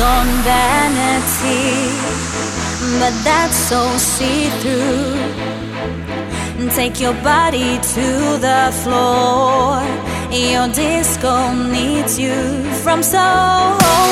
on vanity, but that's so see through. Take your body to the floor. Your disco needs you from so